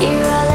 You're alive.